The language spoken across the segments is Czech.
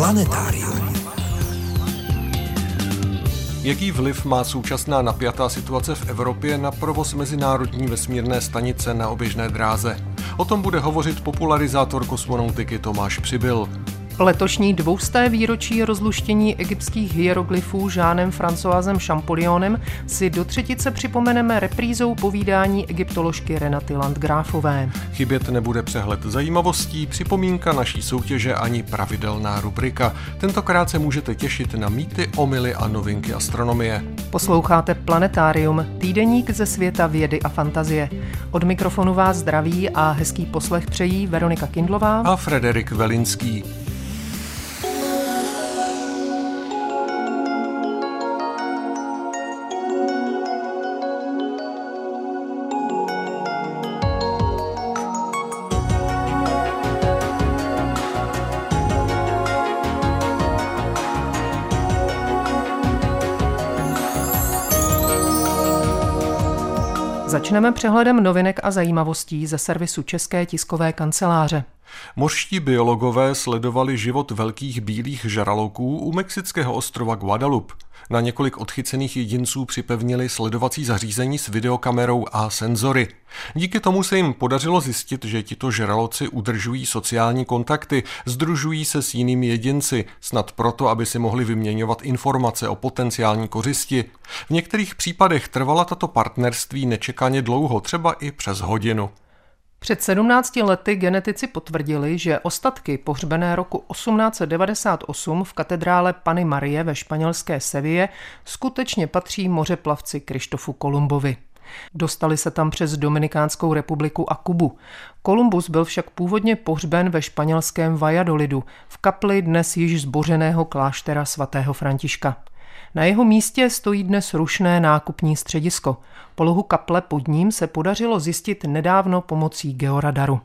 Planetárium. Jaký vliv má současná napjatá situace v Evropě na provoz Mezinárodní vesmírné stanice na oběžné dráze? O tom bude hovořit popularizátor kosmonautiky Tomáš Přibyl. Letošní dvousté výročí rozluštění egyptských hieroglyfů Žánem Francoisem Champollionem si do třetice připomeneme reprízou povídání egyptoložky Renaty Landgráfové. Chybět nebude přehled zajímavostí, připomínka naší soutěže ani pravidelná rubrika. Tentokrát se můžete těšit na mýty, omily a novinky astronomie. Posloucháte Planetárium, týdeník ze světa vědy a fantazie. Od mikrofonu vás zdraví a hezký poslech přejí Veronika Kindlová a Frederik Velinský. Začneme přehledem novinek a zajímavostí ze servisu České tiskové kanceláře. Mořští biologové sledovali život velkých bílých žraloků u mexického ostrova Guadalupe. Na několik odchycených jedinců připevnili sledovací zařízení s videokamerou a senzory. Díky tomu se jim podařilo zjistit, že tito žraloci udržují sociální kontakty, združují se s jinými jedinci, snad proto, aby si mohli vyměňovat informace o potenciální kořisti. V některých případech trvala tato partnerství nečekaně dlouho, třeba i přes hodinu. Před 17 lety genetici potvrdili, že ostatky pohřbené roku 1898 v katedrále Pany Marie ve španělské Sevě skutečně patří mořeplavci Krištofu Kolumbovi. Dostali se tam přes Dominikánskou republiku a Kubu. Kolumbus byl však původně pohřben ve španělském Valladolidu, v kapli dnes již zbořeného kláštera svatého Františka. Na jeho místě stojí dnes rušné nákupní středisko. Polohu kaple pod ním se podařilo zjistit nedávno pomocí georadaru.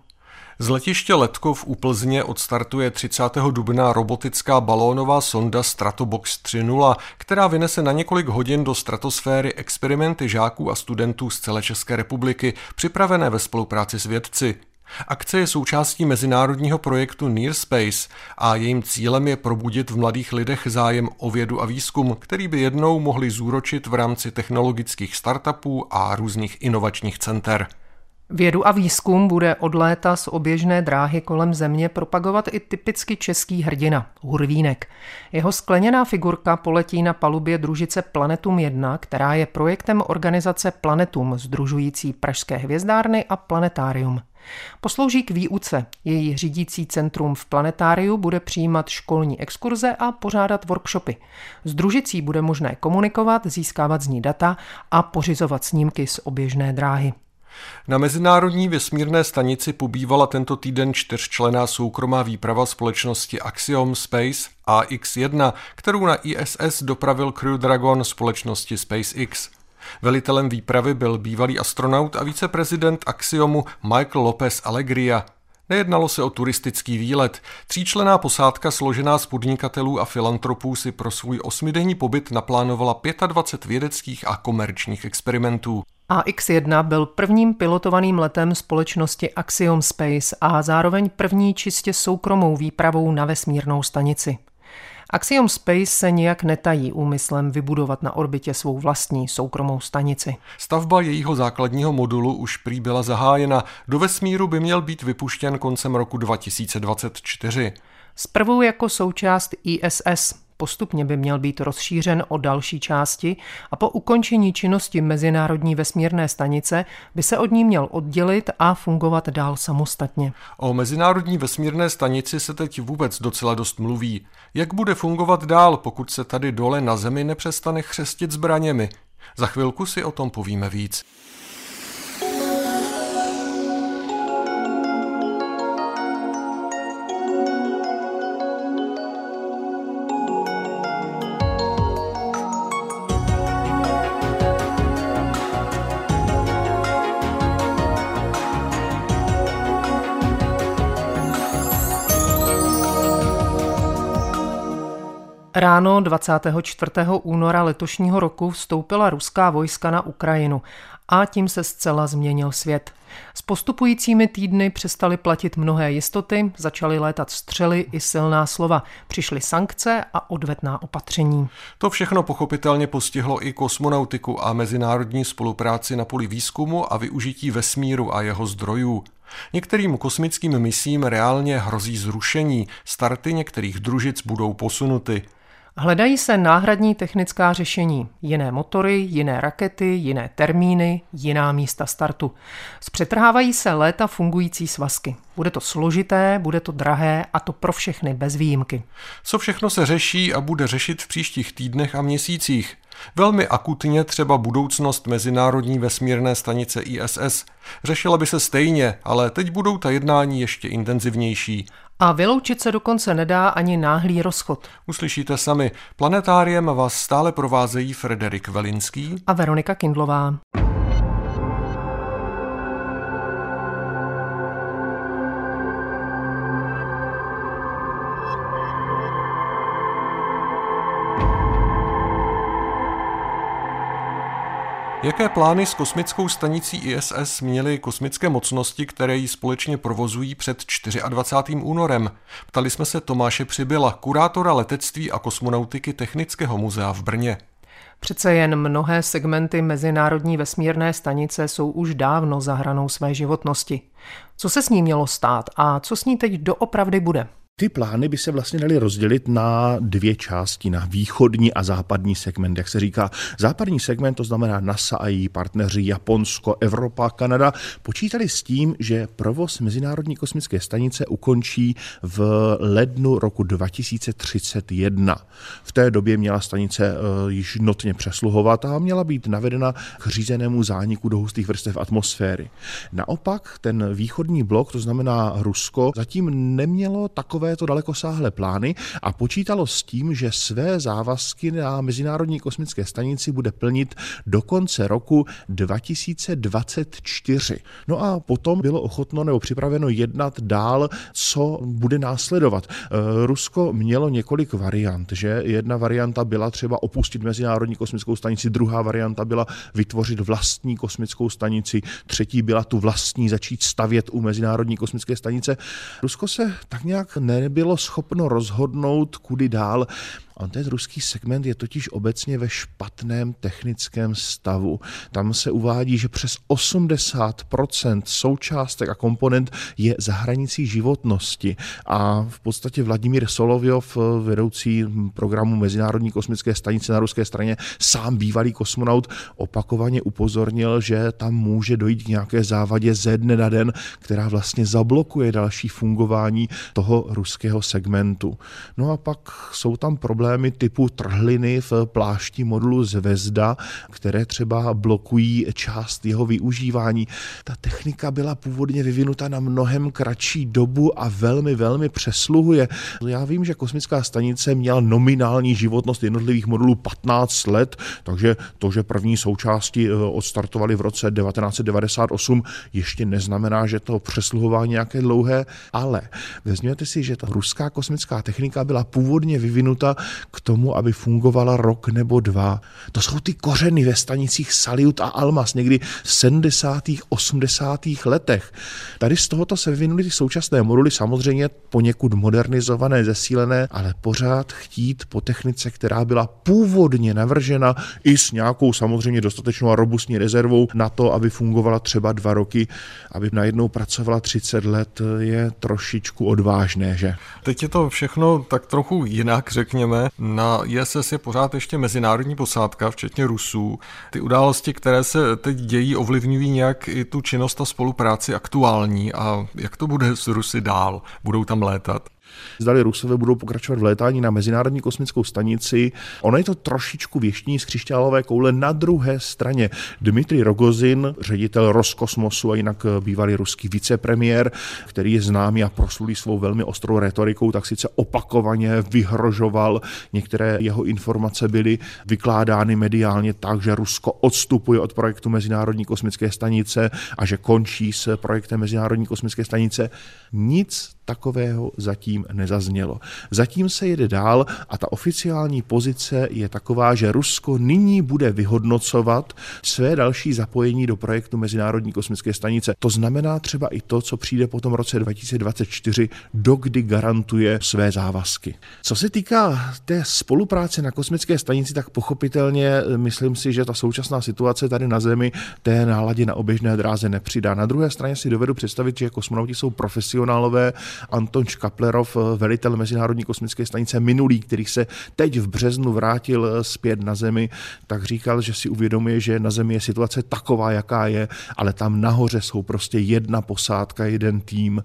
Z letiště Letkov u Plzně odstartuje 30. dubna robotická balónová sonda Stratobox 3.0, která vynese na několik hodin do stratosféry experimenty žáků a studentů z celé České republiky, připravené ve spolupráci s vědci. Akce je součástí mezinárodního projektu Near Space a jejím cílem je probudit v mladých lidech zájem o vědu a výzkum, který by jednou mohli zúročit v rámci technologických startupů a různých inovačních center. Vědu a výzkum bude od léta z oběžné dráhy kolem země propagovat i typicky český hrdina, Hurvínek. Jeho skleněná figurka poletí na palubě družice Planetum 1, která je projektem organizace Planetum, združující Pražské hvězdárny a Planetárium. Poslouží k výuce. Její řídící centrum v planetáriu bude přijímat školní exkurze a pořádat workshopy. S družicí bude možné komunikovat, získávat z ní data a pořizovat snímky z oběžné dráhy. Na Mezinárodní vesmírné stanici pobývala tento týden čtyřčlená soukromá výprava společnosti Axiom Space AX-1, kterou na ISS dopravil Crew Dragon společnosti SpaceX. Velitelem výpravy byl bývalý astronaut a viceprezident Axiomu Michael Lopez Alegria. Nejednalo se o turistický výlet. Tříčlená posádka složená z podnikatelů a filantropů si pro svůj osmidenní pobyt naplánovala 25 vědeckých a komerčních experimentů. AX-1 byl prvním pilotovaným letem společnosti Axiom Space a zároveň první čistě soukromou výpravou na vesmírnou stanici. Axiom Space se nijak netají úmyslem vybudovat na orbitě svou vlastní soukromou stanici. Stavba jejího základního modulu už prý byla zahájena. Do vesmíru by měl být vypuštěn koncem roku 2024. Zprvu jako součást ISS, Postupně by měl být rozšířen o další části a po ukončení činnosti Mezinárodní vesmírné stanice by se od ní měl oddělit a fungovat dál samostatně. O Mezinárodní vesmírné stanici se teď vůbec docela dost mluví. Jak bude fungovat dál, pokud se tady dole na Zemi nepřestane chřestit zbraněmi? Za chvilku si o tom povíme víc. Ráno 24. února letošního roku vstoupila ruská vojska na Ukrajinu a tím se zcela změnil svět. S postupujícími týdny přestaly platit mnohé jistoty, začaly létat střely i silná slova. Přišly sankce a odvetná opatření. To všechno pochopitelně postihlo i kosmonautiku a mezinárodní spolupráci na poli výzkumu a využití vesmíru a jeho zdrojů. Některým kosmickým misím reálně hrozí zrušení, starty některých družic budou posunuty. Hledají se náhradní technická řešení, jiné motory, jiné rakety, jiné termíny, jiná místa startu. Zpřetrhávají se léta fungující svazky. Bude to složité, bude to drahé a to pro všechny bez výjimky. Co všechno se řeší a bude řešit v příštích týdnech a měsících? Velmi akutně třeba budoucnost Mezinárodní vesmírné stanice ISS. Řešila by se stejně, ale teď budou ta jednání ještě intenzivnější. A vyloučit se dokonce nedá ani náhlý rozchod. Uslyšíte sami, planetáriem vás stále provázejí Frederik Velinský a Veronika Kindlová. Jaké plány s kosmickou stanicí ISS měly kosmické mocnosti, které ji společně provozují před 24. únorem? Ptali jsme se Tomáše Přibyla, kurátora letectví a kosmonautiky Technického muzea v Brně. Přece jen mnohé segmenty Mezinárodní vesmírné stanice jsou už dávno za hranou své životnosti. Co se s ní mělo stát a co s ní teď doopravdy bude? Ty plány by se vlastně daly rozdělit na dvě části, na východní a západní segment. Jak se říká, západní segment, to znamená NASA a její partneři Japonsko, Evropa, Kanada, počítali s tím, že provoz Mezinárodní kosmické stanice ukončí v lednu roku 2031. V té době měla stanice uh, již notně přesluhovat a měla být navedena k řízenému zániku do hustých vrstev atmosféry. Naopak ten východní blok, to znamená Rusko, zatím nemělo takové takovéto dalekosáhlé plány a počítalo s tím, že své závazky na Mezinárodní kosmické stanici bude plnit do konce roku 2024. No a potom bylo ochotno nebo připraveno jednat dál, co bude následovat. Eh, Rusko mělo několik variant, že jedna varianta byla třeba opustit Mezinárodní kosmickou stanici, druhá varianta byla vytvořit vlastní kosmickou stanici, třetí byla tu vlastní začít stavět u Mezinárodní kosmické stanice. Rusko se tak nějak ne nebylo schopno rozhodnout, kudy dál. On ten ruský segment je totiž obecně ve špatném technickém stavu. Tam se uvádí, že přes 80% součástek a komponent je za hranicí životnosti. A v podstatě Vladimír Solovjov, vedoucí programu Mezinárodní kosmické stanice na ruské straně, sám bývalý kosmonaut, opakovaně upozornil, že tam může dojít k nějaké závadě ze dne na den, která vlastně zablokuje další fungování toho ruského segmentu. No a pak jsou tam problémy problémy typu trhliny v plášti modulu Zvezda, které třeba blokují část jeho využívání. Ta technika byla původně vyvinuta na mnohem kratší dobu a velmi, velmi přesluhuje. Já vím, že kosmická stanice měla nominální životnost jednotlivých modulů 15 let, takže to, že první součásti eh, odstartovaly v roce 1998, ještě neznamená, že to přesluhování nějaké dlouhé, ale vezměte si, že ta ruská kosmická technika byla původně vyvinuta k tomu, aby fungovala rok nebo dva. To jsou ty kořeny ve stanicích Saliut a Almas někdy v 70. 80. letech. Tady z tohoto se vyvinuly ty současné moduly, samozřejmě poněkud modernizované, zesílené, ale pořád chtít po technice, která byla původně navržena i s nějakou samozřejmě dostatečnou a robustní rezervou na to, aby fungovala třeba dva roky, aby najednou pracovala 30 let, je trošičku odvážné, že? Teď je to všechno tak trochu jinak, řekněme. Na ISS je pořád ještě mezinárodní posádka, včetně Rusů. Ty události, které se teď dějí, ovlivňují nějak i tu činnost a spolupráci aktuální a jak to bude s Rusy dál? Budou tam létat? Zdali Rusové budou pokračovat v létání na Mezinárodní kosmickou stanici. Ono je to trošičku věštní z křišťálové koule. Na druhé straně Dmitry Rogozin, ředitel Roskosmosu a jinak bývalý ruský vicepremiér, který je známý a proslulý svou velmi ostrou retorikou, tak sice opakovaně vyhrožoval. Některé jeho informace byly vykládány mediálně tak, že Rusko odstupuje od projektu Mezinárodní kosmické stanice a že končí s projektem Mezinárodní kosmické stanice. Nic takového zatím nezaznělo. Zatím se jede dál a ta oficiální pozice je taková, že Rusko nyní bude vyhodnocovat své další zapojení do projektu Mezinárodní kosmické stanice. To znamená třeba i to, co přijde po tom roce 2024, dokdy garantuje své závazky. Co se týká té spolupráce na kosmické stanici, tak pochopitelně eh, myslím si, že ta současná situace tady na Zemi té náladě na oběžné dráze nepřidá. Na druhé straně si dovedu představit, že kosmonauti jsou profesionálové. Anton Škaplerov, eh, velitel Mezinárodní kosmické stanice minulý, který se teď v březnu vrátil eh, zpět na Zemi, tak říkal, že si uvědomuje, že na Zemi je situace taková, jaká je, ale tam nahoře jsou prostě jedna posádka, jeden tým.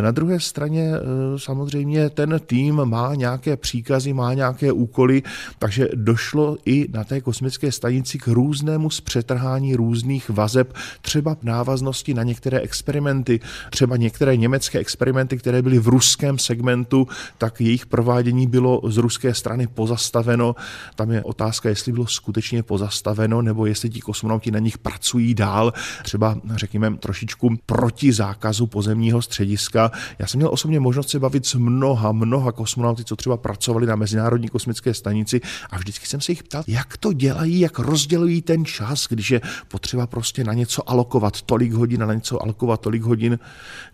Na druhé straně samozřejmě ten tým má nějaké příkazy, má nějaké úkoly, takže došlo i na té kosmické stanici k různému zpřetrhání různých vazeb, třeba v návaznosti na některé experimenty, třeba některé německé experimenty, které byly v ruském segmentu, tak jejich provádění bylo z ruské strany pozastaveno. Tam je otázka, jestli bylo skutečně pozastaveno, nebo jestli ti kosmonauti na nich pracují dál, třeba řekněme trošičku proti zákazu pozemního střediska. Já jsem měl osobně možnost se bavit s mnoha, mnoha kosmonauty, co třeba pracovali na Mezinárodní kosmické stanici a vždycky jsem se jich ptal, jak to dělají, jak rozdělují ten čas, když je potřeba prostě na něco alokovat tolik hodin a na něco alokovat tolik hodin.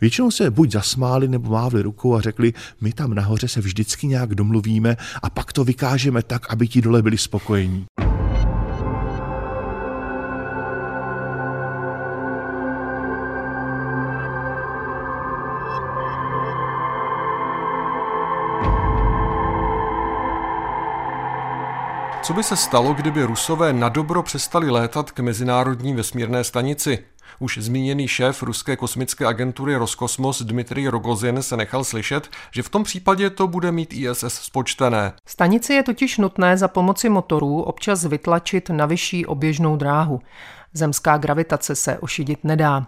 Většinou se buď zasmáli nebo mávli rukou a řekli, my tam nahoře se vždycky nějak domluvíme a pak to vykážeme tak, aby ti dole byli spokojení. Co by se stalo, kdyby Rusové na dobro přestali létat k Mezinárodní vesmírné stanici? Už zmíněný šéf ruské kosmické agentury Roskosmos Dmitrij Rogozin se nechal slyšet, že v tom případě to bude mít ISS spočtené. Stanici je totiž nutné za pomoci motorů občas vytlačit na vyšší oběžnou dráhu. Zemská gravitace se ošidit nedá.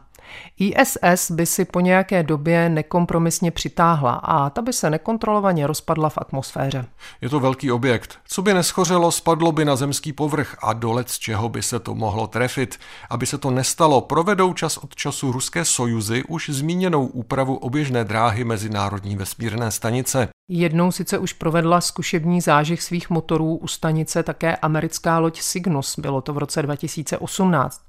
ISS by si po nějaké době nekompromisně přitáhla a ta by se nekontrolovaně rozpadla v atmosféře. Je to velký objekt. Co by neschořelo, spadlo by na zemský povrch a dolec z čeho by se to mohlo trefit. Aby se to nestalo, provedou čas od času ruské sojuzy už zmíněnou úpravu oběžné dráhy Mezinárodní vesmírné stanice. Jednou sice už provedla zkušební zážih svých motorů u stanice také americká loď Cygnus, bylo to v roce 2018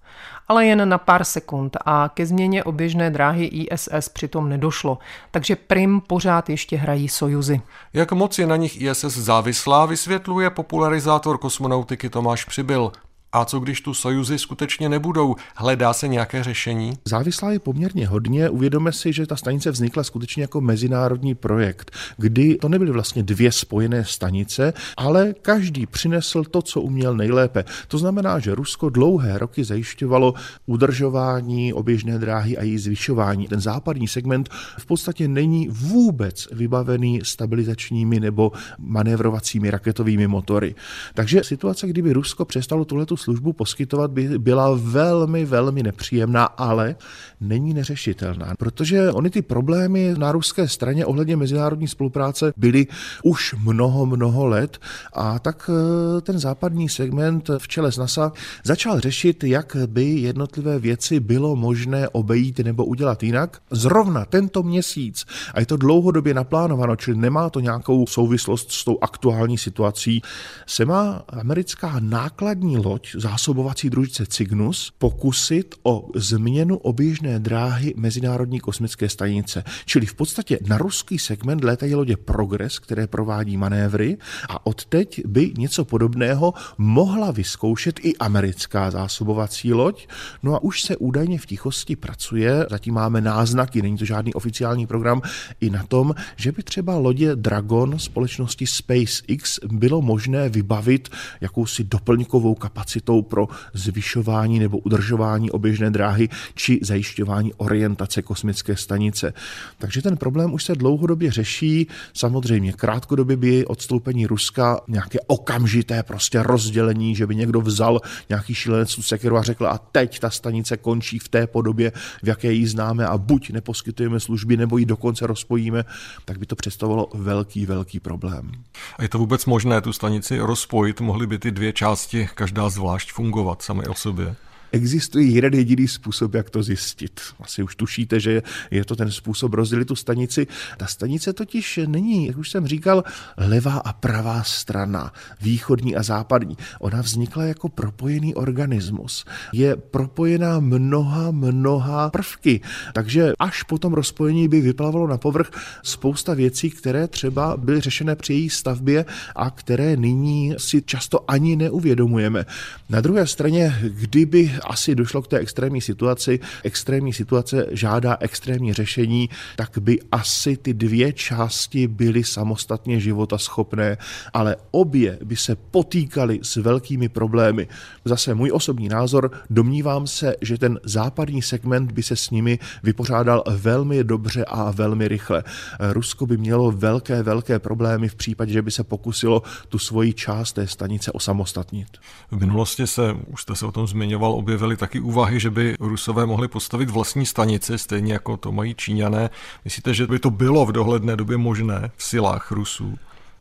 ale jen na pár sekund a ke změně oběžné dráhy ISS přitom nedošlo, takže prim pořád ještě hrají Sojuzy. Jak moc je na nich ISS závislá, vysvětluje popularizátor kosmonautiky Tomáš Přibyl. A co když tu sojuzy skutečně nebudou? Hledá se nějaké řešení? Závislá je poměrně hodně. Uvědomme si, že ta stanice vznikla skutečně jako mezinárodní projekt, kdy to nebyly vlastně dvě spojené stanice, ale každý přinesl to, co uměl nejlépe. To znamená, že Rusko dlouhé roky zajišťovalo udržování oběžné dráhy a její zvyšování. Ten západní segment v podstatě není vůbec vybavený stabilizačními nebo manévrovacími raketovými motory. Takže situace, kdyby Rusko přestalo tuhletu službu poskytovat by byla velmi, velmi nepříjemná, ale není neřešitelná, protože oni ty problémy na ruské straně ohledně mezinárodní spolupráce byly už mnoho, mnoho let a tak eh, ten západní segment v čele s NASA začal řešit, jak by jednotlivé věci bylo možné obejít nebo udělat jinak. Zrovna tento měsíc, a je to dlouhodobě naplánováno, čili nemá to nějakou souvislost s tou aktuální situací, se má americká nákladní loď zásobovací družice Cygnus pokusit o změnu oběžné dráhy Mezinárodní kosmické stanice. Čili v podstatě na ruský segment létají lodě Progress, které provádí manévry a odteď by něco podobného mohla vyzkoušet i americká zásobovací loď. No a už se údajně v tichosti pracuje, zatím máme náznaky, není to žádný oficiální program, i na tom, že by třeba lodě Dragon společnosti SpaceX bylo možné vybavit jakousi doplňkovou kapacitou pro zvyšování nebo udržování oběžné dráhy či zajišťování orientace kosmické stanice. Takže ten problém už se dlouhodobě řeší. Samozřejmě krátkodobě by odstoupení Ruska nějaké okamžité prostě rozdělení, že by někdo vzal nějaký šílenec tu sekeru a řekl a teď ta stanice končí v té podobě, v jaké ji známe a buď neposkytujeme služby, nebo ji dokonce rozpojíme, tak by to představovalo velký, velký problém. A je to vůbec možné tu stanici rozpojit? Mohly by ty dvě části každá zvlášť fungovat sami o sobě? Existuje jeden jediný způsob, jak to zjistit. Asi už tušíte, že je to ten způsob rozdělit tu stanici. Ta stanice totiž není, jak už jsem říkal, levá a pravá strana, východní a západní. Ona vznikla jako propojený organismus. Je propojená mnoha, mnoha prvky. Takže až po tom rozpojení by vyplavalo na povrch spousta věcí, které třeba byly řešené při její stavbě a které nyní si často ani neuvědomujeme. Na druhé straně, kdyby asi došlo k té extrémní situaci, extrémní situace žádá extrémní řešení, tak by asi ty dvě části byly samostatně života schopné, ale obě by se potýkaly s velkými problémy. Zase můj osobní názor, domnívám se, že ten západní segment by se s nimi vypořádal velmi dobře a velmi rychle. Rusko by mělo velké, velké problémy v případě, že by se pokusilo tu svoji část té stanice osamostatnit. V minulosti se, už jste se o tom zmiňoval, objevily taky úvahy, že by Rusové mohli postavit vlastní stanici, stejně jako to mají Číňané. Myslíte, že by to bylo v dohledné době možné v silách Rusů?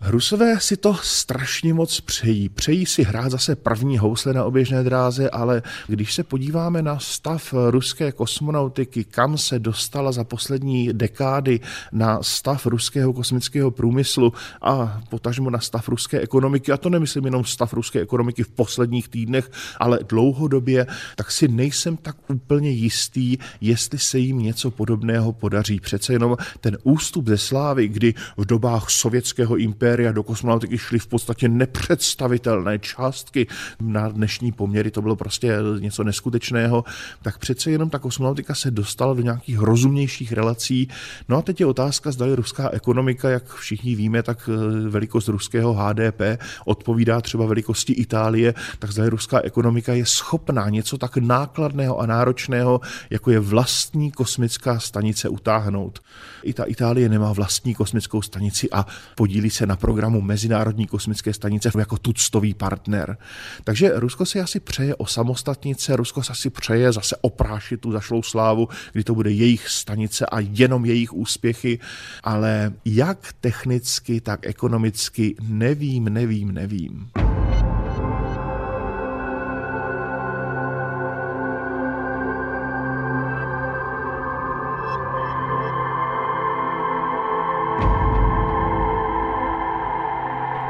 Rusové si to strašně moc přejí. Přejí si hrát zase první housle na oběžné dráze, ale když se podíváme na stav ruské kosmonautiky, kam se dostala za poslední dekády na stav ruského kosmického průmyslu a potažmo na stav ruské ekonomiky, a to nemyslím jenom stav ruské ekonomiky v posledních týdnech, ale dlouhodobě, tak si nejsem tak úplně jistý, jestli se jim něco podobného podaří. Přece jenom ten ústup ze slávy, kdy v dobách sovětského impéria impéria do kosmonautiky šly v podstatě nepředstavitelné částky. Na dnešní poměry to bylo prostě něco neskutečného. Tak přece jenom ta kosmonautika se dostala do nějakých rozumnějších relací. No a teď je otázka, zda ruská ekonomika, jak všichni víme, tak eh, velikost ruského HDP odpovídá třeba velikosti Itálie, tak zda ruská ekonomika je schopná něco tak nákladného a náročného, jako je vlastní kosmická stanice utáhnout. I ta Itálie nemá vlastní kosmickou stanici a podílí se na programu Mezinárodní kosmické stanice jako tuctový partner. Takže Rusko si asi přeje o samostatnice, Rusko si asi přeje zase oprášit tu zašlou slávu, kdy to bude jejich stanice a jenom jejich úspěchy, ale jak technicky, tak ekonomicky nevím, nevím, nevím.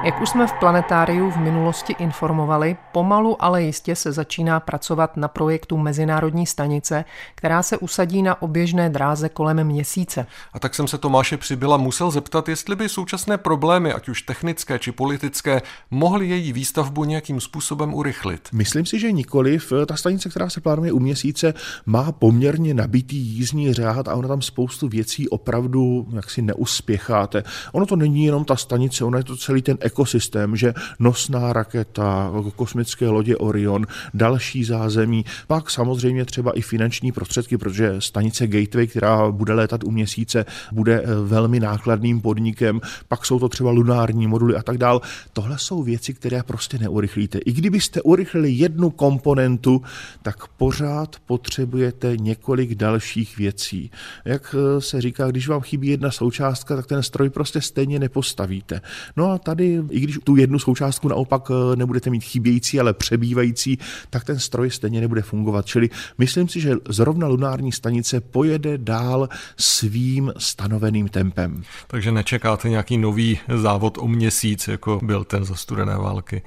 Jak už jsme v planetáriu v minulosti informovali, pomalu ale jistě se začíná pracovat na projektu Mezinárodní stanice, která se usadí na oběžné dráze kolem měsíce. A tak jsem se Tomáše Přibyla musel zeptat, jestli by současné problémy, ať už technické či politické, mohly její výstavbu nějakým způsobem urychlit. Myslím si, že nikoliv. Ta stanice, která se plánuje u měsíce, má poměrně nabitý jízdní řád a ona tam spoustu věcí opravdu jaksi neuspěcháte. Ono to není jenom ta stanice, ono je to celý ten ekosystém, že nosná raketa, kosmické lodě Orion, další zázemí, pak samozřejmě třeba i finanční prostředky, protože stanice Gateway, která bude létat u měsíce, bude eh, velmi nákladným podnikem, pak jsou to třeba lunární moduly a tak dál. Tohle jsou věci, které prostě neurychlíte. I kdybyste urychlili jednu komponentu, tak pořád potřebujete několik dalších věcí. Jak eh, se říká, když vám chybí jedna součástka, tak ten stroj prostě stejně nepostavíte. No a tady i když tu jednu součástku naopak eh, nebudete mít chybějící, ale přebývající, tak ten stroj stejně nebude fungovat. Čili myslím si, že zrovna lunární stanice pojede dál svým stanoveným tempem. Takže nečekáte nějaký nový závod o měsíc, jako byl ten za studené války.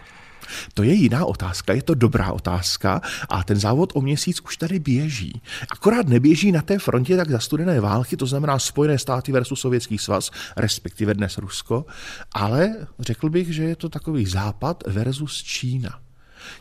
To je jiná otázka, je to dobrá otázka a ten závod o měsíc už tady běží. Akorát neběží na té frontě tak za studené války, to znamená Spojené státy versus Sovětský svaz, respektive dnes Rusko, ale řekl bych, že je to takový západ versus Čína.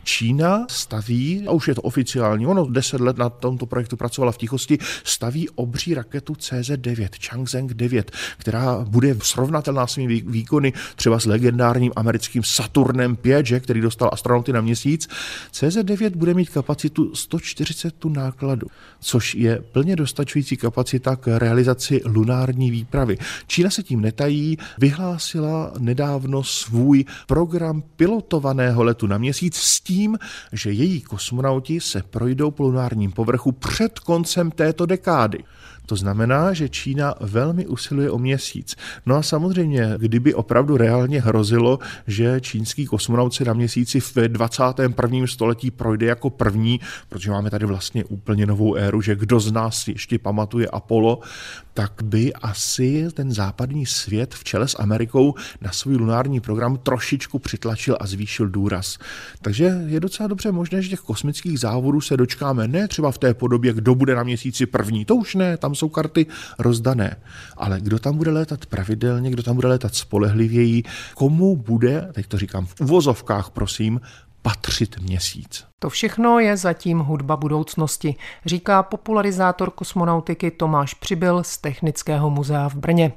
Čína staví, a už je to oficiální, ono deset let na tomto projektu pracovala v tichosti, staví obří raketu CZ-9, Changzheng 9, která bude srovnatelná svými výkony třeba s legendárním americkým Saturnem 5, že, který dostal astronauty na měsíc. CZ-9 bude mít kapacitu 140 tun nákladu, což je plně dostačující kapacita k realizaci lunární výpravy. Čína se tím netají, vyhlásila nedávno svůj program pilotovaného letu na měsíc tím, že její kosmonauti se projdou po lunárním povrchu před koncem této dekády. To znamená, že Čína velmi usiluje o měsíc. No a samozřejmě, kdyby opravdu reálně hrozilo, že čínský kosmonaut si na měsíci v 21. století projde jako první, protože máme tady vlastně úplně novou éru, že kdo z nás ještě pamatuje Apollo, tak by asi ten západní svět v čele s Amerikou na svůj lunární program trošičku přitlačil a zvýšil důraz. Takže je docela dobře možné, že těch kosmických závodů se dočkáme ne třeba v té podobě, kdo bude na měsíci první, to už ne, tam jsou karty rozdané, ale kdo tam bude létat pravidelně, kdo tam bude létat spolehlivěji, komu bude, teď to říkám v uvozovkách, prosím, patřit měsíc. To všechno je zatím hudba budoucnosti, říká popularizátor kosmonautiky Tomáš Přibyl z Technického muzea v Brně.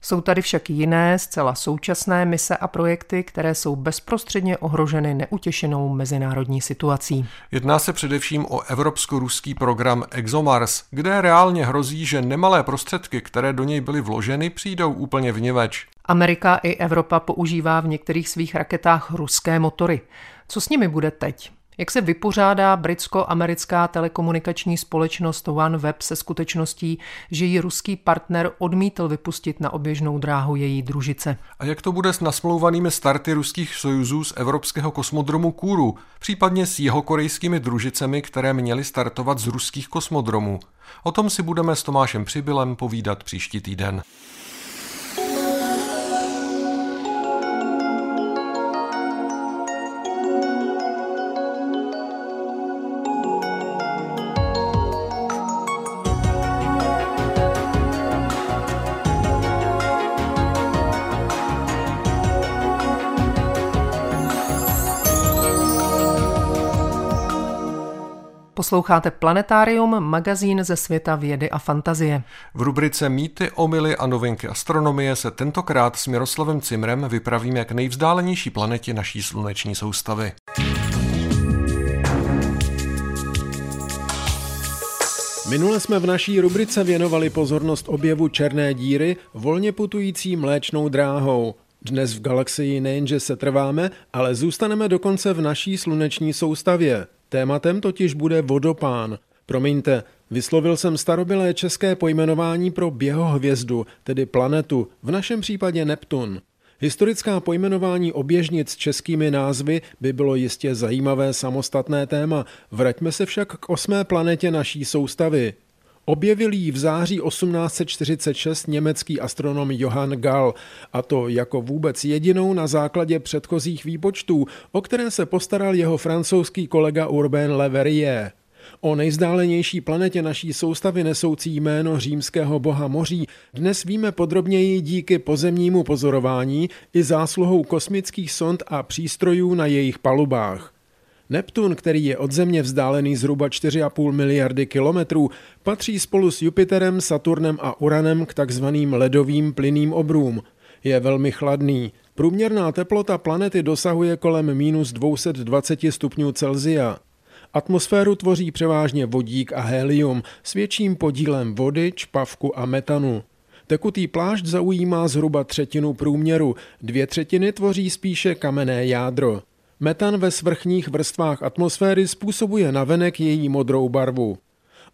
Jsou tady však jiné, zcela současné mise a projekty, které jsou bezprostředně ohroženy neutěšenou mezinárodní situací. Jedná se především o evropsko-ruský program ExoMars, kde reálně hrozí, že nemalé prostředky, které do něj byly vloženy, přijdou úplně vniveč. Amerika i Evropa používá v některých svých raketách ruské motory. Co s nimi bude teď? Jak se vypořádá britsko-americká telekomunikační společnost OneWeb se skutečností, že ji ruský partner odmítl vypustit na oběžnou dráhu její družice? A jak to bude s nasmlouvanými starty ruských sojuzů z evropského kosmodromu Kůru, případně s jeho korejskými družicemi, které měly startovat z ruských kosmodromů? O tom si budeme s Tomášem Přibylem povídat příští týden. Posloucháte Planetárium, magazín ze světa vědy a fantazie. V rubrice Mýty, omily a novinky astronomie se tentokrát s Miroslavem Cimrem vypravíme k nejvzdálenější planetě naší sluneční soustavy. Minule jsme v naší rubrice věnovali pozornost objevu černé díry volně putující mléčnou dráhou. Dnes v galaxii nejenže se trváme, ale zůstaneme dokonce v naší sluneční soustavě. Tématem totiž bude vodopán. Promiňte, vyslovil jsem starobylé české pojmenování pro běhohvězdu, tedy planetu, v našem případě Neptun. Historická pojmenování oběžnic českými názvy by bylo jistě zajímavé samostatné téma. Vraťme se však k osmé planetě naší soustavy. Objevil ji v září 1846 německý astronom Johann Gall, a to jako vůbec jedinou na základě předchozích výpočtů, o které se postaral jeho francouzský kolega Urbain Le Verrier. O nejzdálenější planetě naší soustavy nesoucí jméno římského boha moří dnes víme podrobněji díky pozemnímu pozorování i zásluhou kosmických sond a přístrojů na jejich palubách. Neptun, který je od Země vzdálený zhruba 4,5 miliardy kilometrů, patří spolu s Jupiterem, Saturnem a Uranem k takzvaným ledovým plyným obrům. Je velmi chladný. Průměrná teplota planety dosahuje kolem minus 220 stupňů Celzia. Atmosféru tvoří převážně vodík a helium s větším podílem vody, čpavku a metanu. Tekutý plášť zaujímá zhruba třetinu průměru, dvě třetiny tvoří spíše kamenné jádro. Metan ve svrchních vrstvách atmosféry způsobuje navenek její modrou barvu.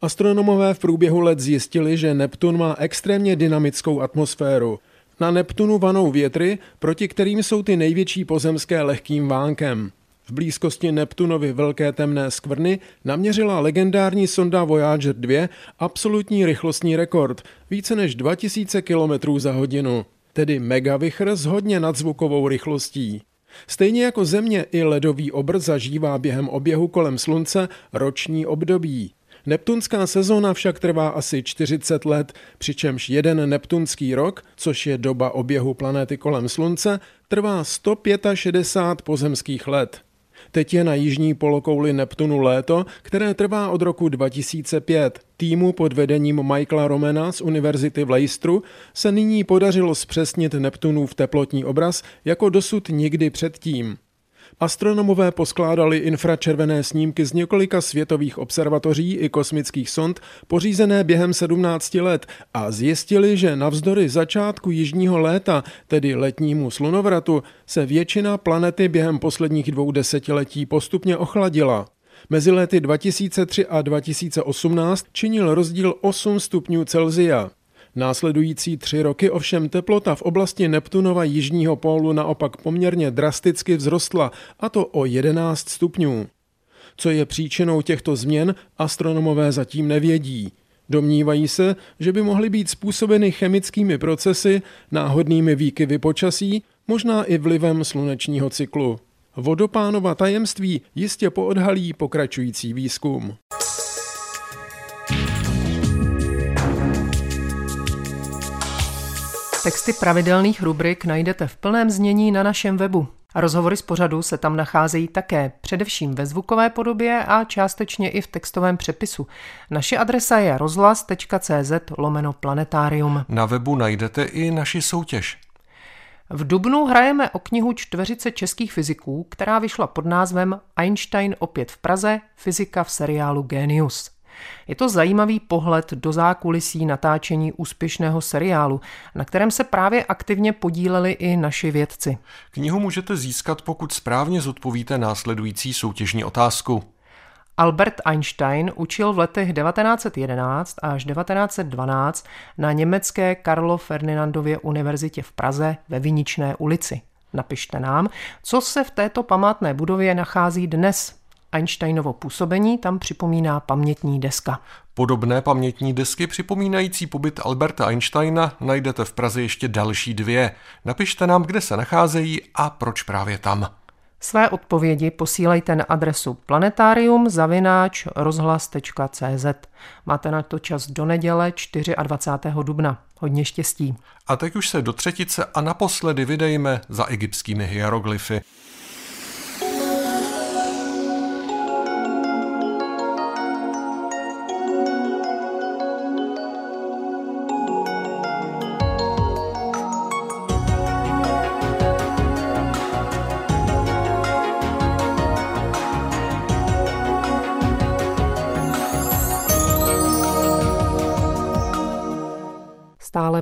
Astronomové v průběhu let zjistili, že Neptun má extrémně dynamickou atmosféru. Na Neptunu vanou větry, proti kterým jsou ty největší pozemské lehkým vánkem. V blízkosti Neptunovy velké temné skvrny naměřila legendární sonda Voyager 2 absolutní rychlostní rekord, více než 2000 km za hodinu, tedy megavichr s hodně nadzvukovou rychlostí. Stejně jako Země i ledový obr zažívá během oběhu kolem Slunce roční období. Neptunská sezóna však trvá asi 40 let, přičemž jeden neptunský rok, což je doba oběhu planety kolem Slunce, trvá 165 pozemských let. Teď je na jižní polokouli Neptunu léto, které trvá od roku 2005. Týmu pod vedením Michaela Romena z Univerzity v Leicesteru se nyní podařilo zpřesnit Neptunův teplotní obraz jako dosud nikdy předtím. Astronomové poskládali infračervené snímky z několika světových observatoří i kosmických sond pořízené během 17 let a zjistili, že navzdory začátku jižního léta, tedy letnímu slunovratu, se většina planety během posledních dvou desetiletí postupně ochladila. Mezi lety 2003 a 2018 činil rozdíl 8 stupňů Celzia. Následující tři roky ovšem teplota v oblasti Neptunova jižního pólu naopak poměrně drasticky vzrostla, a to o 11 stupňů. Co je příčinou těchto změn, astronomové zatím nevědí. Domnívají se, že by mohly být způsobeny chemickými procesy, náhodnými výkyvy počasí, možná i vlivem slunečního cyklu. Vodopánova tajemství jistě poodhalí pokračující výzkum. Texty pravidelných rubrik najdete v plném znění na našem webu. Rozhovory z pořadu se tam nacházejí také, především ve zvukové podobě a částečně i v textovém přepisu. Naše adresa je rozhlas.cz lomeno planetarium. Na webu najdete i naši soutěž. V Dubnu hrajeme o knihu čtveřice českých fyziků, která vyšla pod názvem Einstein opět v Praze, fyzika v seriálu Genius. Je to zajímavý pohled do zákulisí natáčení úspěšného seriálu, na kterém se právě aktivně podíleli i naši vědci. Knihu můžete získat, pokud správně zodpovíte následující soutěžní otázku. Albert Einstein učil v letech 1911 až 1912 na německé Karlo Ferdinandově univerzitě v Praze ve Viničné ulici. Napište nám, co se v této památné budově nachází dnes. Einsteinovo působení tam připomíná pamětní deska. Podobné pamětní desky připomínající pobyt Alberta Einsteina najdete v Praze ještě další dvě. Napište nám, kde se nacházejí a proč právě tam. Své odpovědi posílejte na adresu planetarium zavináč rozhlas.cz. Máte na to čas do neděle 24. dubna. Hodně štěstí. A teď už se do třetice a naposledy vydejme za egyptskými hieroglyfy.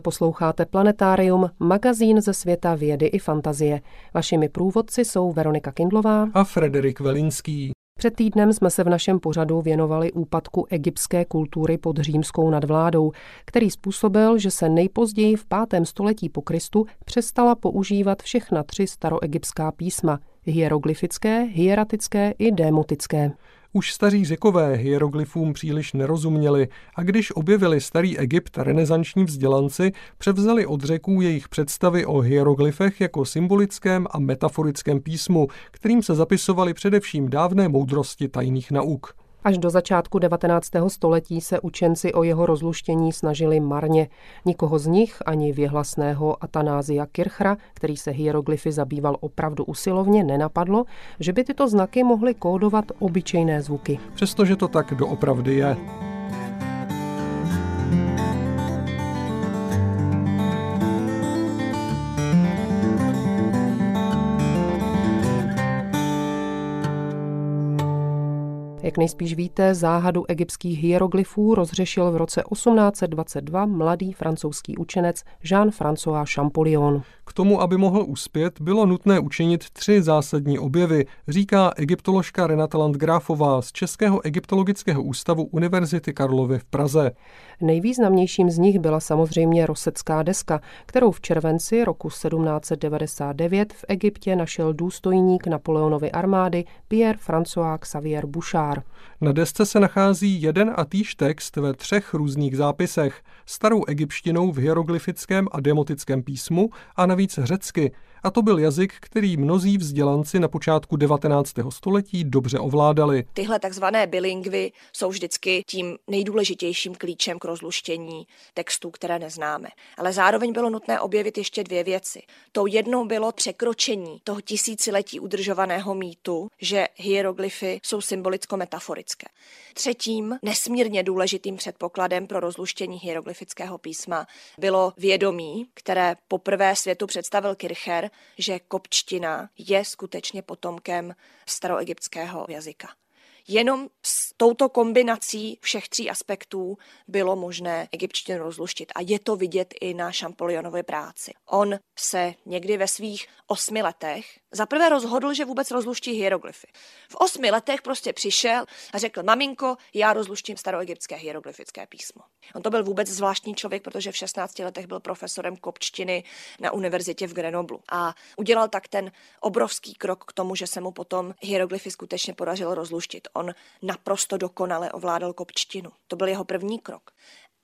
Posloucháte Planetárium, magazín ze světa vědy i fantazie. Vašimi průvodci jsou Veronika Kindlová a Frederik Velinský. Před týdnem jsme se v našem pořadu věnovali úpadku egyptské kultury pod římskou nadvládou, který způsobil, že se nejpozději v pátém století po Kristu přestala používat všechna tři staroegyptská písma – hieroglyfické, hieratické i démotické. Už staří řekové hieroglyfům příliš nerozuměli a když objevili starý Egypt renesanční vzdělanci, převzali od řeků jejich představy o hieroglyfech jako symbolickém a metaforickém písmu, kterým se zapisovaly především dávné moudrosti tajných nauk. Až do začátku 19. století se učenci o jeho rozluštění snažili marně. Nikoho z nich, ani věhlasného Atanázia Kirchra, který se hieroglyfy zabýval opravdu usilovně, nenapadlo, že by tyto znaky mohly kódovat obyčejné zvuky. Přestože to tak doopravdy je. Jak nejspíš víte, záhadu egyptských hieroglyfů rozřešil v roce 1822 mladý francouzský učenec Jean-François Champollion. K tomu, aby mohl uspět, bylo nutné učinit tři zásadní objevy, říká egyptoložka Renata Landgrafová z Českého egyptologického ústavu Univerzity Karlovy v Praze. Nejvýznamnějším z nich byla samozřejmě rosecká deska, kterou v červenci roku 1799 v Egyptě našel důstojník Napoleonovy armády Pierre François Xavier Bouchard. Na desce se nachází jeden a týž text ve třech různých zápisech, starou egyptštinou v hieroglyfickém a demotickém písmu a navíc řecky, a to byl jazyk, který mnozí vzdělanci na počátku 19. století dobře ovládali. Tyhle takzvané bilingvy jsou vždycky tím nejdůležitějším klíčem k rozluštění textů, které neznáme. Ale zároveň bylo nutné objevit ještě dvě věci. Tou jednou bylo překročení toho tisíciletí udržovaného mýtu, že hieroglyfy jsou symbolicko-metaforické. Třetím nesmírně důležitým předpokladem pro rozluštění hieroglyfického písma bylo vědomí, které poprvé světu představil Kircher, že kopčtina je skutečně potomkem staroegyptského jazyka. Jenom s touto kombinací všech tří aspektů bylo možné egyptštinu rozluštit. A je to vidět i na Šampolionově práci. On se někdy ve svých osmi letech Za prvé rozhodl, že vůbec rozluští hieroglyfy. V osmi letech prostě přišel a řekl, maminko, já rozluštím staroegyptské hieroglyfické písmo. On to byl vůbec zvláštní člověk, protože v 16 letech byl profesorem kopčtiny na univerzitě v Grenoblu. A udělal tak ten obrovský krok k tomu, že se mu potom hieroglyfy skutečně podařilo rozluštit. On naprosto dokonale ovládal kopčtinu. To byl jeho první krok.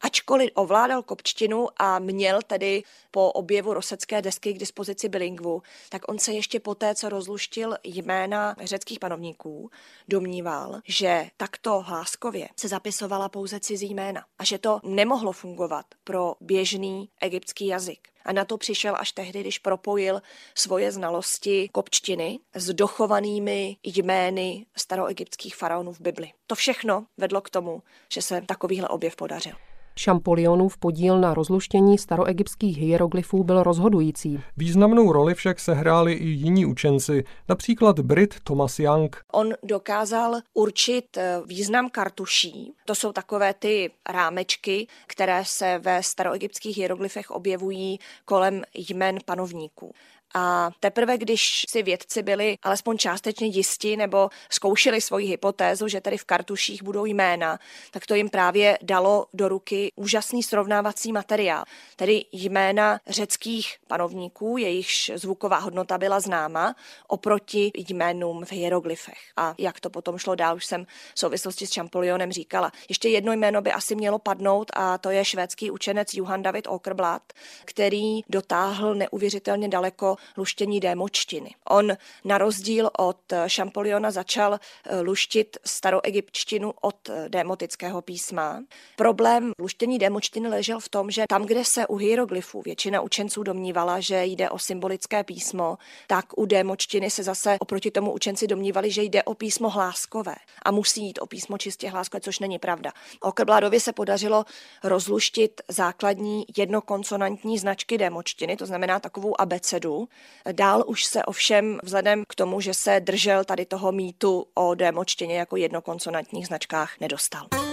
Ačkoliv ovládal kopčtinu a měl tedy po objevu rosecké desky k dispozici bilingvu, tak on se ještě poté, co rozluštil jména řeckých panovníků, domníval, že takto hláskově se zapisovala pouze cizí jména a že to nemohlo fungovat pro běžný egyptský jazyk. A na to přišel až tehdy, když propojil svoje znalosti kopčtiny s dochovanými jmény staroegyptských faraonů v Bibli. To všechno vedlo k tomu, že se takovýhle objev podařil. Šampolionův podíl na rozluštění staroegyptských hieroglyfů byl rozhodující. Významnou roli však sehráli i jiní učenci, například Brit Thomas Young. On dokázal určit eh, význam kartuší. To jsou takové ty rámečky, které se ve staroegyptských hieroglyfech objevují kolem jmen panovníků. A teprve, když si vědci byli alespoň částečně jisti nebo zkoušeli svoji hypotézu, že tady v kartuších budou jména, tak to jim právě dalo do ruky úžasný srovnávací materiál. Tedy jména řeckých panovníků, jejichž zvuková hodnota byla známa, oproti jménům v hieroglyfech. A jak to potom šlo dál, už jsem v souvislosti s Champollionem říkala. Ještě jedno jméno by asi mělo padnout a to je švédský učenec Johan David Okerblad, který dotáhl neuvěřitelně daleko luštění démočtiny. On na rozdíl od Šampoliona začal eh, luštit staroegyptštinu od eh, démotického písma. Problém luštění démočtiny ležel v tom, že tam, kde se u hieroglyfů většina učenců domnívala, že jde o symbolické písmo, tak u démočtiny se zase oproti tomu učenci domnívali, že jde o písmo hláskové a musí jít o písmo čistě hláskové, což není pravda. Okerbládovi se podařilo rozluštit základní jednokonsonantní značky démočtiny, to znamená takovou abecedu, Dál už se ovšem vzhledem k tomu, že se držel tady toho mýtu o démočtině jako jednokonsonantních značkách nedostal.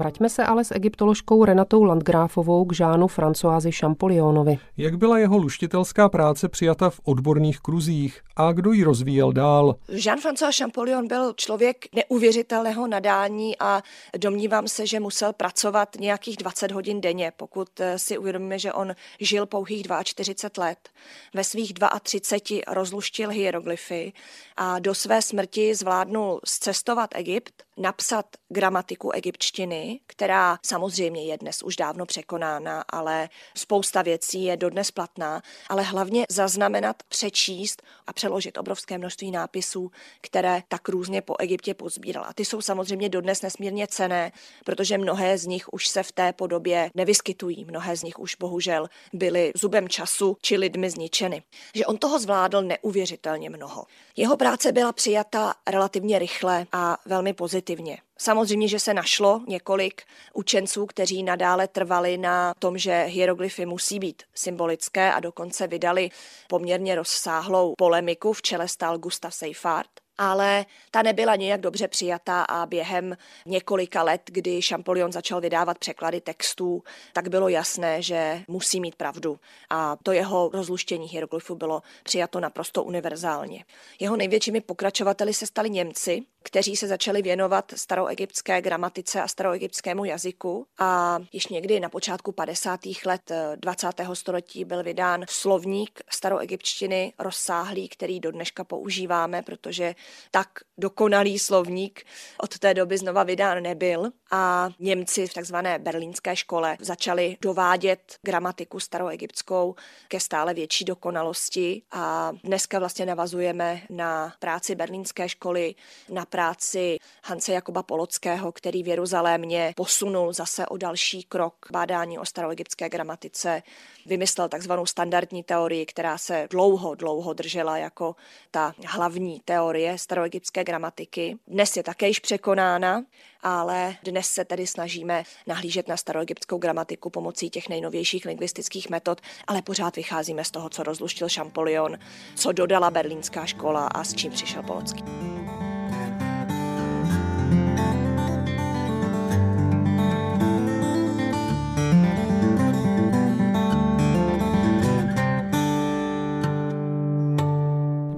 Vraťme se ale s egyptoložkou Renatou Landgráfovou k Žánu Francoázi Champollionovi. Jak byla jeho luštitelská práce přijata v odborných kruzích a kdo ji rozvíjel dál? Jean-François Champollion byl člověk neuvěřitelného nadání a domnívám se, že musel pracovat nějakých 20 hodin denně, pokud eh, si uvědomíme, že on žil pouhých 42 let. Ve svých 32 rozluštil hieroglyfy a do své smrti zvládnul zcestovat Egypt, napsat gramatiku egyptštiny, která samozřejmě je dnes už dávno překonána, ale spousta věcí je dodnes platná, ale hlavně zaznamenat, přečíst a přeložit obrovské množství nápisů, které tak různě po Egyptě pozbíral. A ty jsou samozřejmě dodnes nesmírně cené, protože mnohé z nich už se v té podobě nevyskytují. Mnohé z nich už bohužel byly zubem času či lidmi zničeny. Že on toho zvládl neuvěřitelně mnoho. Jeho práce byla přijata relativně rychle a velmi pozitivně. Samozřejmě, že se našlo několik učenců, kteří nadále trvali na tom, že hieroglyfy musí být symbolické a dokonce vydali poměrně rozsáhlou polemiku. V čele stál Gustav Seifert ale ta nebyla nějak dobře přijatá a během několika let, kdy Champollion začal vydávat překlady textů, tak bylo jasné, že musí mít pravdu. A to jeho rozluštění hieroglyfů bylo přijato naprosto univerzálně. Jeho největšími pokračovateli se stali Němci, kteří se začali věnovat staroegyptské gramatice a staroegyptskému jazyku a již někdy na počátku 50. let 20. století byl vydán slovník staroegyptštiny rozsáhlý, který do dneška používáme, protože tak dokonalý slovník od té doby znova vydán nebyl a Němci v takzvané berlínské škole začali dovádět gramatiku staroegyptskou ke stále větší dokonalosti a dneska vlastně navazujeme na práci berlínské školy, na práci Hance Jakoba Polockého, který v Jeruzalémě posunul zase o další krok bádání o staroegyptské gramatice, vymyslel takzvanou standardní teorii, která se dlouho, dlouho držela jako ta hlavní teorie staroegyptské gramatiky. Dnes je také již překonána ale dnes se tedy snažíme nahlížet na staroegyptskou gramatiku pomocí těch nejnovějších lingvistických metod, ale pořád vycházíme z toho, co rozluštil Champollion, co dodala berlínská škola a s čím přišel Polocký.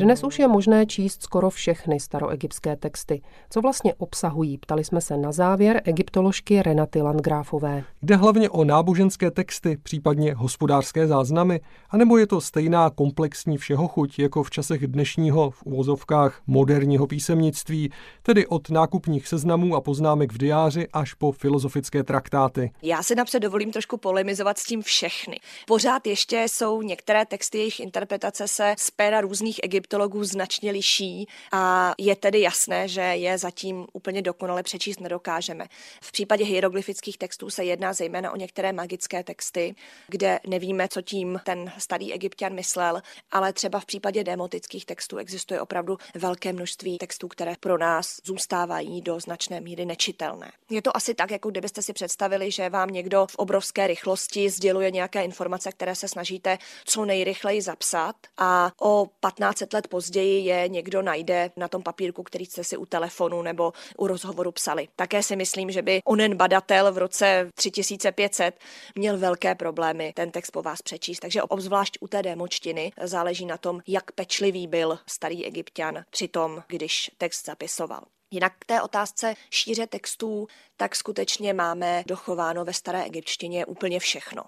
Dnes už je možné číst skoro všechny staroegyptské texty. Co vlastně obsahují, ptali jsme se na závěr egyptoložky Renaty Landgráfové. Jde hlavně o náboženské texty, případně hospodářské záznamy, anebo je to stejná komplexní všeho chuť jako v časech dnešního v uvozovkách moderního písemnictví, tedy od nákupních seznamů a poznámek v diáři až po filozofické traktáty. Já si napřed dovolím trošku polemizovat s tím všechny. Pořád ještě jsou některé texty, jejich interpretace se z péra různých egyptologů egyptologů značně liší a je tedy jasné, že je zatím úplně dokonale přečíst nedokážeme. V případě hieroglyfických textů se jedná zejména o některé magické texty, kde nevíme, co tím ten starý egyptian myslel, ale třeba v případě demotických textů existuje opravdu velké množství textů, které pro nás zůstávají do značné míry nečitelné. Je to asi tak, jako kdybyste si představili, že vám někdo v obrovské rychlosti sděluje nějaké informace, které se snažíte co nejrychleji zapsat a o 15 let později je někdo najde na tom papírku, který jste si u telefonu nebo u rozhovoru psali. Také si myslím, že by onen badatel v roce 3500 měl velké problémy ten text po vás přečíst. Takže obzvlášť u té démočtiny záleží na tom, jak pečlivý byl starý egyptian při tom, když text zapisoval. Jinak k té otázce šíře textů, tak skutečně máme dochováno ve staré egyptštině úplně všechno.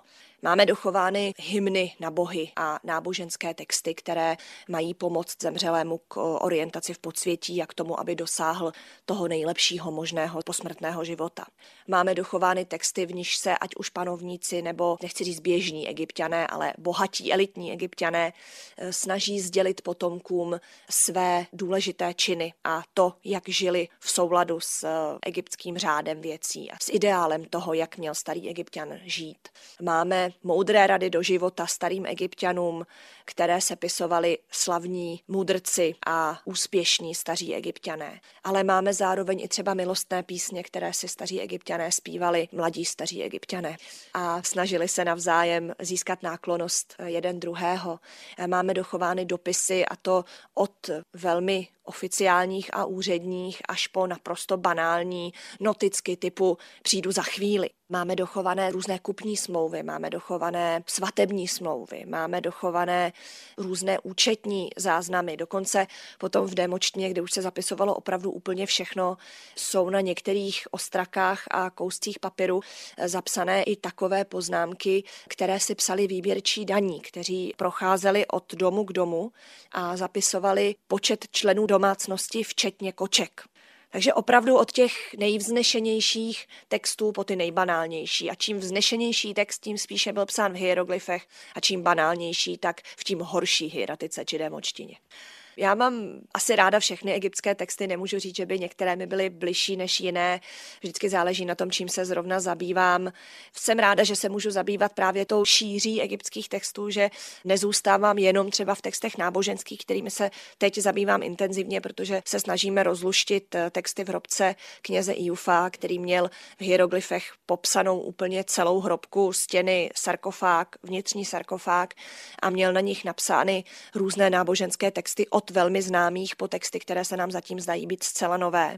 Máme dochovány hymny na bohy a náboženské texty, které mají pomoct zemřelému k orientaci v podsvětí a k tomu, aby dosáhl toho nejlepšího možného posmrtného života. Máme dochovány texty, v níž se ať už panovníci nebo, nechci říct běžní egyptiané, ale bohatí elitní egyptiané eh, snaží sdělit potomkům své důležité činy a to, jak žili v souladu s eh, egyptským řádem věcí a s ideálem toho, jak měl starý egyptian žít. Máme moudré rady do života starým egyptianům, které se pisovali slavní mudrci a úspěšní staří egyptiané. Ale máme zároveň i třeba milostné písně, které si staří egyptiané zpívali, mladí staří egyptiané a snažili se navzájem získat náklonost jeden druhého. Máme dochovány dopisy a to od velmi oficiálních a úředních až po naprosto banální noticky typu přijdu za chvíli. Máme dochované různé kupní smlouvy, máme dochované svatební smlouvy, máme dochované různé účetní záznamy. Dokonce potom v demočtině, kde už se zapisovalo opravdu úplně všechno, jsou na některých ostrakách a kouscích papíru zapsané i takové poznámky, které si psali výběrčí daní, kteří procházeli od domu k domu a zapisovali počet členů domácnosti, včetně koček. Takže opravdu od těch nejvznešenějších textů po ty nejbanálnější. A čím vznešenější text, tím spíše byl psán v hieroglyfech a čím banálnější, tak v tím horší hieratice či démočtině. Já mám asi ráda všechny egyptské texty, nemůžu říct, že by některé mi byly bližší než jiné. Vždycky záleží na tom, čím se zrovna zabývám. Jsem ráda, že se můžu zabývat právě tou šíří egyptských textů, že nezůstávám jenom třeba v textech náboženských, kterými se teď zabývám intenzivně, protože se snažíme rozluštit eh, texty v hrobce kněze Iufa, který měl v hieroglyfech popsanou úplně celou hrobku, stěny, sarkofág, vnitřní sarkofág a měl na nich napsány různé náboženské texty od velmi známých po texty, které se nám zatím zdají být zcela nové,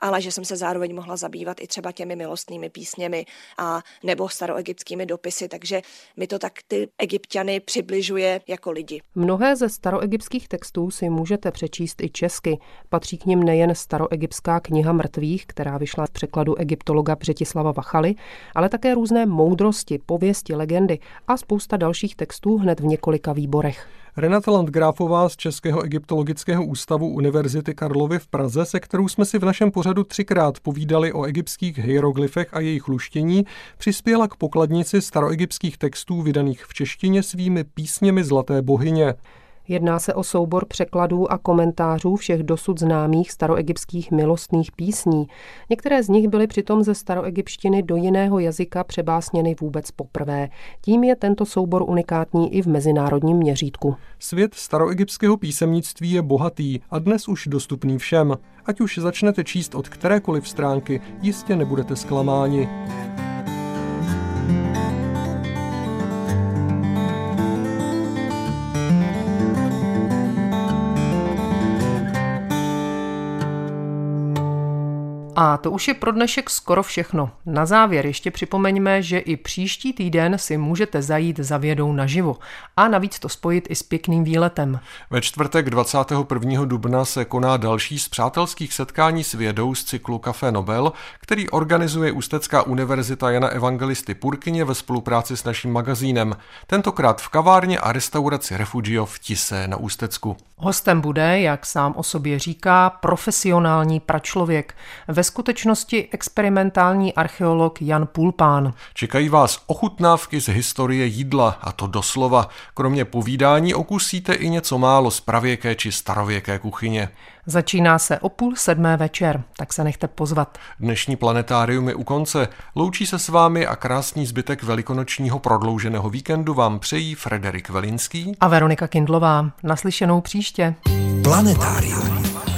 ale že jsem se zároveň mohla zabývat i třeba těmi milostnými písněmi a nebo staroegyptskými dopisy, takže mi to tak ty egyptiany přibližuje jako lidi. Mnohé ze staroegyptských textů si můžete přečíst i česky. Patří k nim nejen staroegyptská kniha mrtvých, která vyšla v překladu egyptologa Břetislava Vachaly, ale také různé moudrosti, pověsti, legendy a spousta dalších textů hned v několika výborech. Renata Landgráfová z Českého egyptologického ústavu Univerzity Karlovy v Praze, se kterou jsme si v našem pořadu třikrát povídali o egyptských hieroglyfech a jejich luštění, přispěla k pokladnici staroegyptských textů vydaných v češtině svými písněmi Zlaté bohyně. Jedná se o soubor překladů a komentářů všech dosud známých staroegyptských milostných písní. Některé z nich byly přitom ze staroegyptštiny do jiného jazyka přebásněny vůbec poprvé. Tím je tento soubor unikátní i v mezinárodním měřítku. Svět staroegyptského písemnictví je bohatý a dnes už dostupný všem. Ať už začnete číst od kterékoliv stránky, jistě nebudete zklamáni. A to už je pro dnešek skoro všechno. Na závěr ještě připomeňme, že i příští týden si můžete zajít za vědou naživo a navíc to spojit i s pěkným výletem. Ve čtvrtek 21. dubna se koná další z přátelských setkání s vědou z cyklu Café Nobel, který organizuje Ústecká univerzita Jana Evangelisty Purkyně ve spolupráci s naším magazínem. Tentokrát v kavárně a restauraci Refugio v Tise na Ústecku. Hostem bude, jak sám o sobě říká, profesionální pračlověk. Ve skutečnosti experimentální archeolog Jan Pulpán. Čekají vás ochutnávky z historie jídla, a to doslova. Kromě povídání okusíte i něco málo z pravěké či starověké kuchyně. Začíná se o půl sedmé večer, tak se nechte pozvat. Dnešní planetárium je u konce. Loučí se s vámi a krásný zbytek velikonočního prodlouženého víkendu vám přejí Frederik Velinský a Veronika Kindlová. Naslyšenou příště. Planetárium.